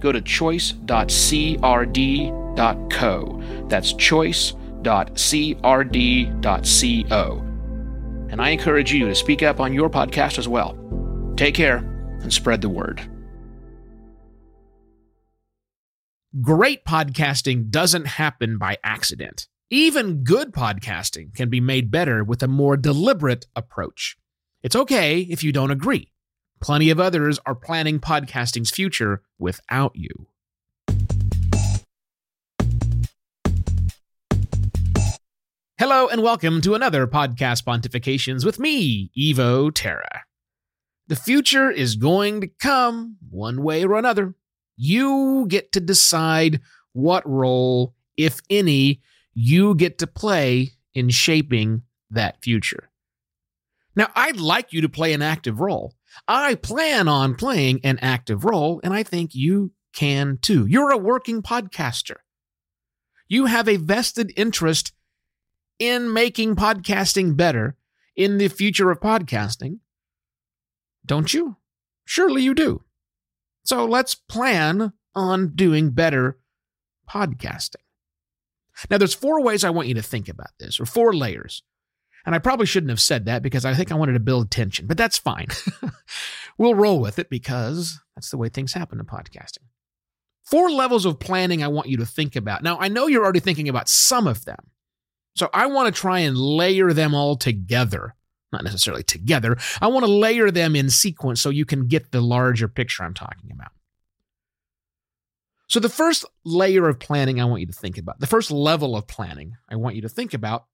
go to choice.crd.co. That's choice.crd.co. And I encourage you to speak up on your podcast as well. Take care and spread the word. Great podcasting doesn't happen by accident. Even good podcasting can be made better with a more deliberate approach. It's okay if you don't agree. Plenty of others are planning podcasting's future without you. Hello and welcome to another podcast Pontifications with me, Evo Terra. The future is going to come one way or another. You get to decide what role, if any, you get to play in shaping that future. Now, I'd like you to play an active role. I plan on playing an active role, and I think you can too. You're a working podcaster. You have a vested interest in making podcasting better in the future of podcasting. Don't you? Surely you do. So let's plan on doing better podcasting. Now, there's four ways I want you to think about this, or four layers. And I probably shouldn't have said that because I think I wanted to build tension, but that's fine. we'll roll with it because that's the way things happen in podcasting. Four levels of planning I want you to think about. Now, I know you're already thinking about some of them. So I want to try and layer them all together. Not necessarily together. I want to layer them in sequence so you can get the larger picture I'm talking about. So, the first layer of planning I want you to think about, the first level of planning I want you to think about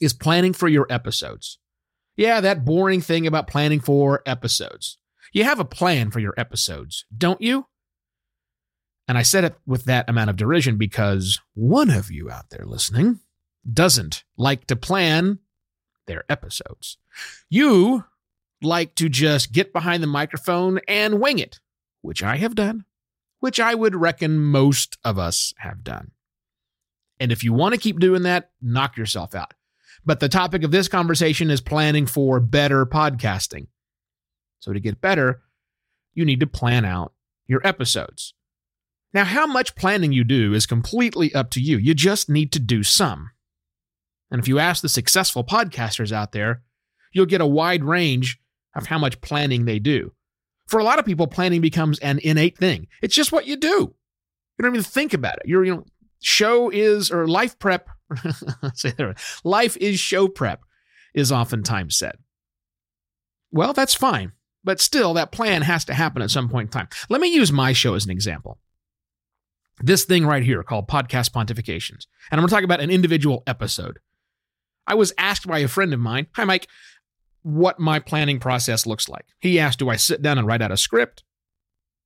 is planning for your episodes. Yeah, that boring thing about planning for episodes. You have a plan for your episodes, don't you? And I said it with that amount of derision because one of you out there listening doesn't like to plan their episodes. You like to just get behind the microphone and wing it, which I have done, which I would reckon most of us have done. And if you want to keep doing that, knock yourself out. But the topic of this conversation is planning for better podcasting. So to get better, you need to plan out your episodes. Now, how much planning you do is completely up to you. You just need to do some. And if you ask the successful podcasters out there, you'll get a wide range of how much planning they do. For a lot of people, planning becomes an innate thing. It's just what you do. You don't even think about it. Your you know, show is or life prep. life is show prep is oftentimes said. Well, that's fine, but still, that plan has to happen at some point in time. Let me use my show as an example. This thing right here called Podcast Pontifications, and I'm going to talk about an individual episode. I was asked by a friend of mine, Hi, Mike, what my planning process looks like. He asked, Do I sit down and write out a script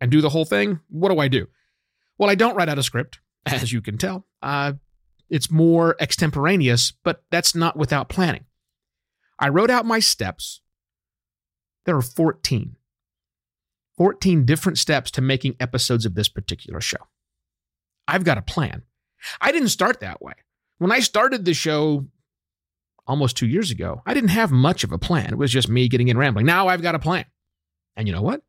and do the whole thing? What do I do? Well, I don't write out a script, as you can tell. Uh, it's more extemporaneous, but that's not without planning. I wrote out my steps. There are 14. 14 different steps to making episodes of this particular show. I've got a plan. I didn't start that way. When I started the show almost two years ago, I didn't have much of a plan. It was just me getting in rambling. Now I've got a plan. And you know what?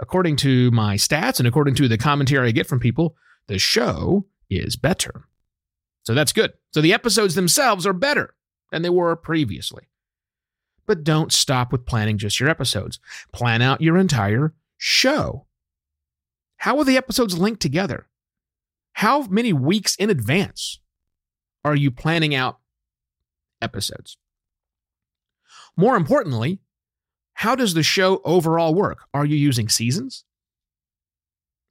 According to my stats and according to the commentary I get from people, the show is better. So that's good. So the episodes themselves are better than they were previously. But don't stop with planning just your episodes. Plan out your entire show. How will the episodes link together? How many weeks in advance are you planning out episodes. More importantly, how does the show overall work? Are you using seasons?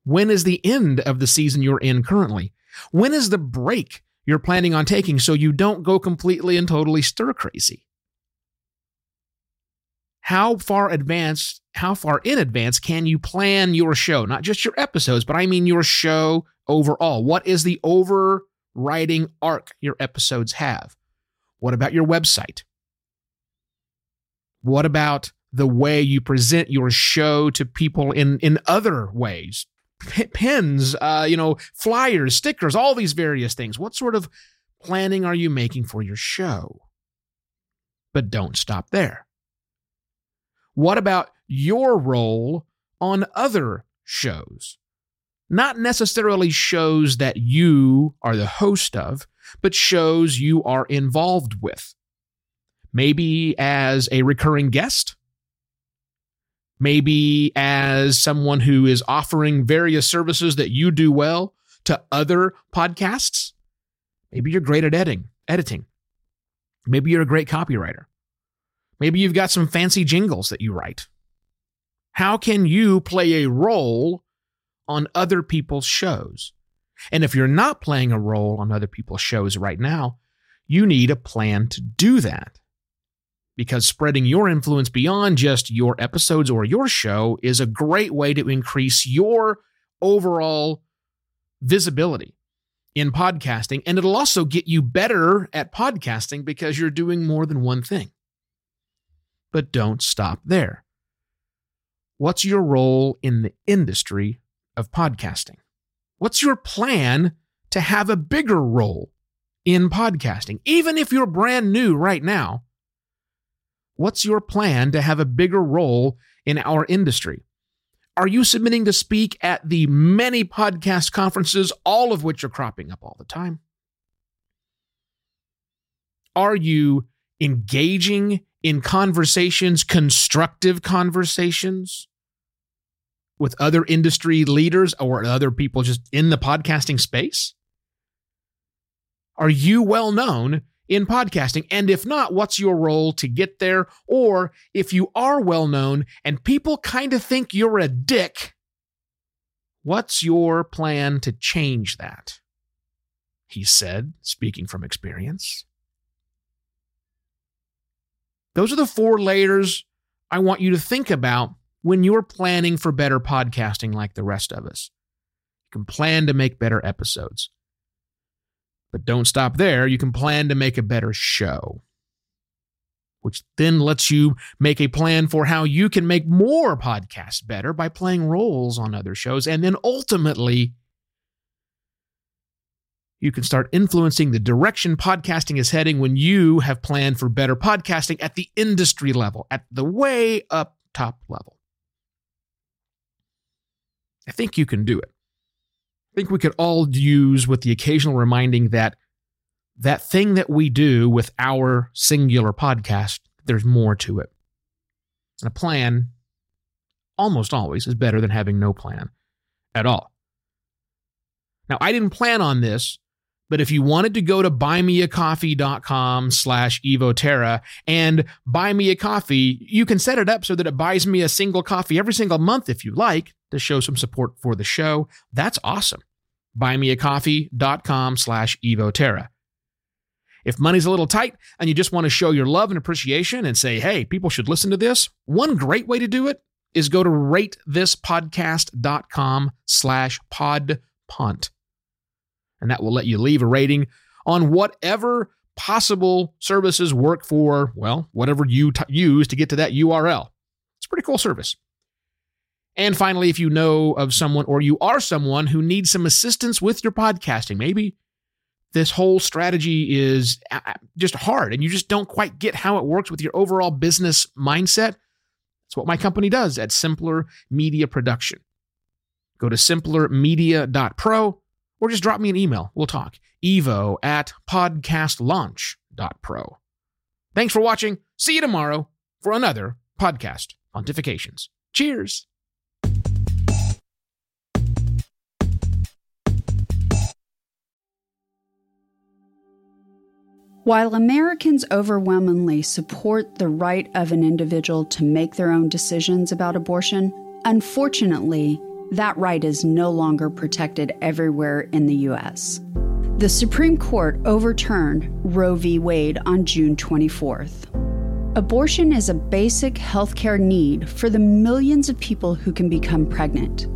When is the end of the season you're in currently? When is the break you're planning on taking so you don't go completely and totally stir crazy? How far advanced, how far in advance can you plan your show? Not just your episodes, but I mean your show overall? What is the overriding arc your episodes have? What about your website? What about the way you present your show to people in, in other ways? P- pins, uh, you know, flyers, stickers, all these various things. What sort of planning are you making for your show? But don't stop there. What about your role on other shows? Not necessarily shows that you are the host of, but shows you are involved with. Maybe as a recurring guest, maybe as someone who is offering various services that you do well to other podcasts. Maybe you're great at editing, editing. Maybe you're a great copywriter. Maybe you've got some fancy jingles that you write. How can you play a role on other people's shows? And if you're not playing a role on other people's shows right now, you need a plan to do that. Because spreading your influence beyond just your episodes or your show is a great way to increase your overall visibility in podcasting. And it'll also get you better at podcasting because you're doing more than one thing. But don't stop there. What's your role in the industry of podcasting? What's your plan to have a bigger role in podcasting? Even if you're brand new right now, what's your plan to have a bigger role in our industry? Are you submitting to speak at the many podcast conferences, all of which are cropping up all the time? Are you engaging in conversations, constructive conversations with other industry leaders or other people just in the podcasting space? Are you well known in podcasting? And if not, what's your role to get there? Or if you are well known and people kind of think you're a dick, what's your plan to change that? He said, speaking from experience. Those are the four layers I want you to think about when you're planning for better podcasting like the rest of us. You can plan to make better episodes. But don't stop there. You can plan to make a better show, which then lets you make a plan for how you can make more podcasts better by playing roles on other shows. And then ultimately, you can start influencing the direction podcasting is heading when you have planned for better podcasting at the industry level, at the way up top level. I think you can do it. I think we could all use with the occasional reminding that that thing that we do with our singular podcast, there's more to it. And a plan almost always is better than having no plan at all. Now, I didn't plan on this but if you wanted to go to buymeacoffee.com slash evoterra and buy me a coffee, you can set it up so that it buys me a single coffee every single month if you like to show some support for the show. That's awesome. Buymeacoffee.com slash evoterra. If money's a little tight and you just want to show your love and appreciation and say, hey, people should listen to this, one great way to do it is go to ratethispodcast.com slash podpunt and that will let you leave a rating on whatever possible services work for, well, whatever you t- use to get to that URL. It's a pretty cool service. And finally, if you know of someone or you are someone who needs some assistance with your podcasting, maybe this whole strategy is uh, uh, just hard and you just don't quite get how it works with your overall business mindset. That's what my company does at Simpler Media Production. Go to simplermedia.pro or just drop me an email. We'll talk. Evo at podcastlaunch.pro. Thanks for watching. See you tomorrow for another podcast pontifications. Cheers. While Americans overwhelmingly support the right of an individual to make their own decisions about abortion, unfortunately, that right is no longer protected everywhere in the U.S. The Supreme Court overturned Roe v. Wade on June 24th. Abortion is a basic healthcare need for the millions of people who can become pregnant.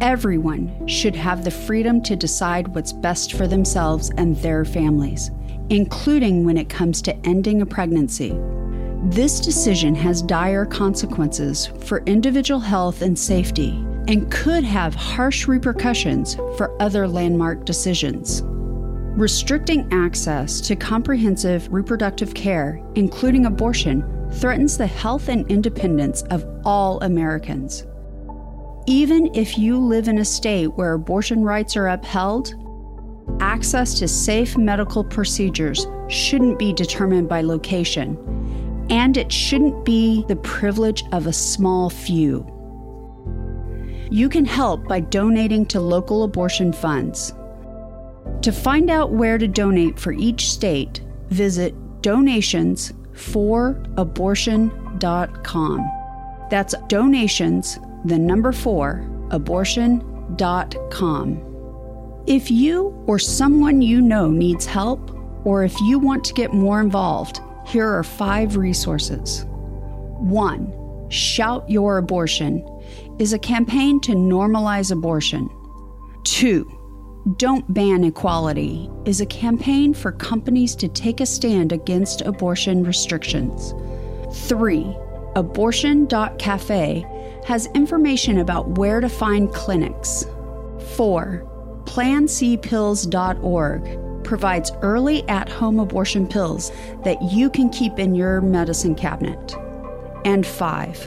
Everyone should have the freedom to decide what's best for themselves and their families, including when it comes to ending a pregnancy. This decision has dire consequences for individual health and safety and could have harsh repercussions for other landmark decisions. Restricting access to comprehensive reproductive care, including abortion, threatens the health and independence of all Americans. Even if you live in a state where abortion rights are upheld, access to safe medical procedures shouldn't be determined by location, and it shouldn't be the privilege of a small few. You can help by donating to local abortion funds. To find out where to donate for each state, visit donationsforabortion.com. That's donations, the number four, abortion.com. If you or someone you know needs help, or if you want to get more involved, here are five resources. One, Shout Your Abortion is a campaign to normalize abortion. Two, Don't Ban Equality is a campaign for companies to take a stand against abortion restrictions. Three, Abortion.cafe has information about where to find clinics. Four, PlanCpills.org provides early at home abortion pills that you can keep in your medicine cabinet. And five,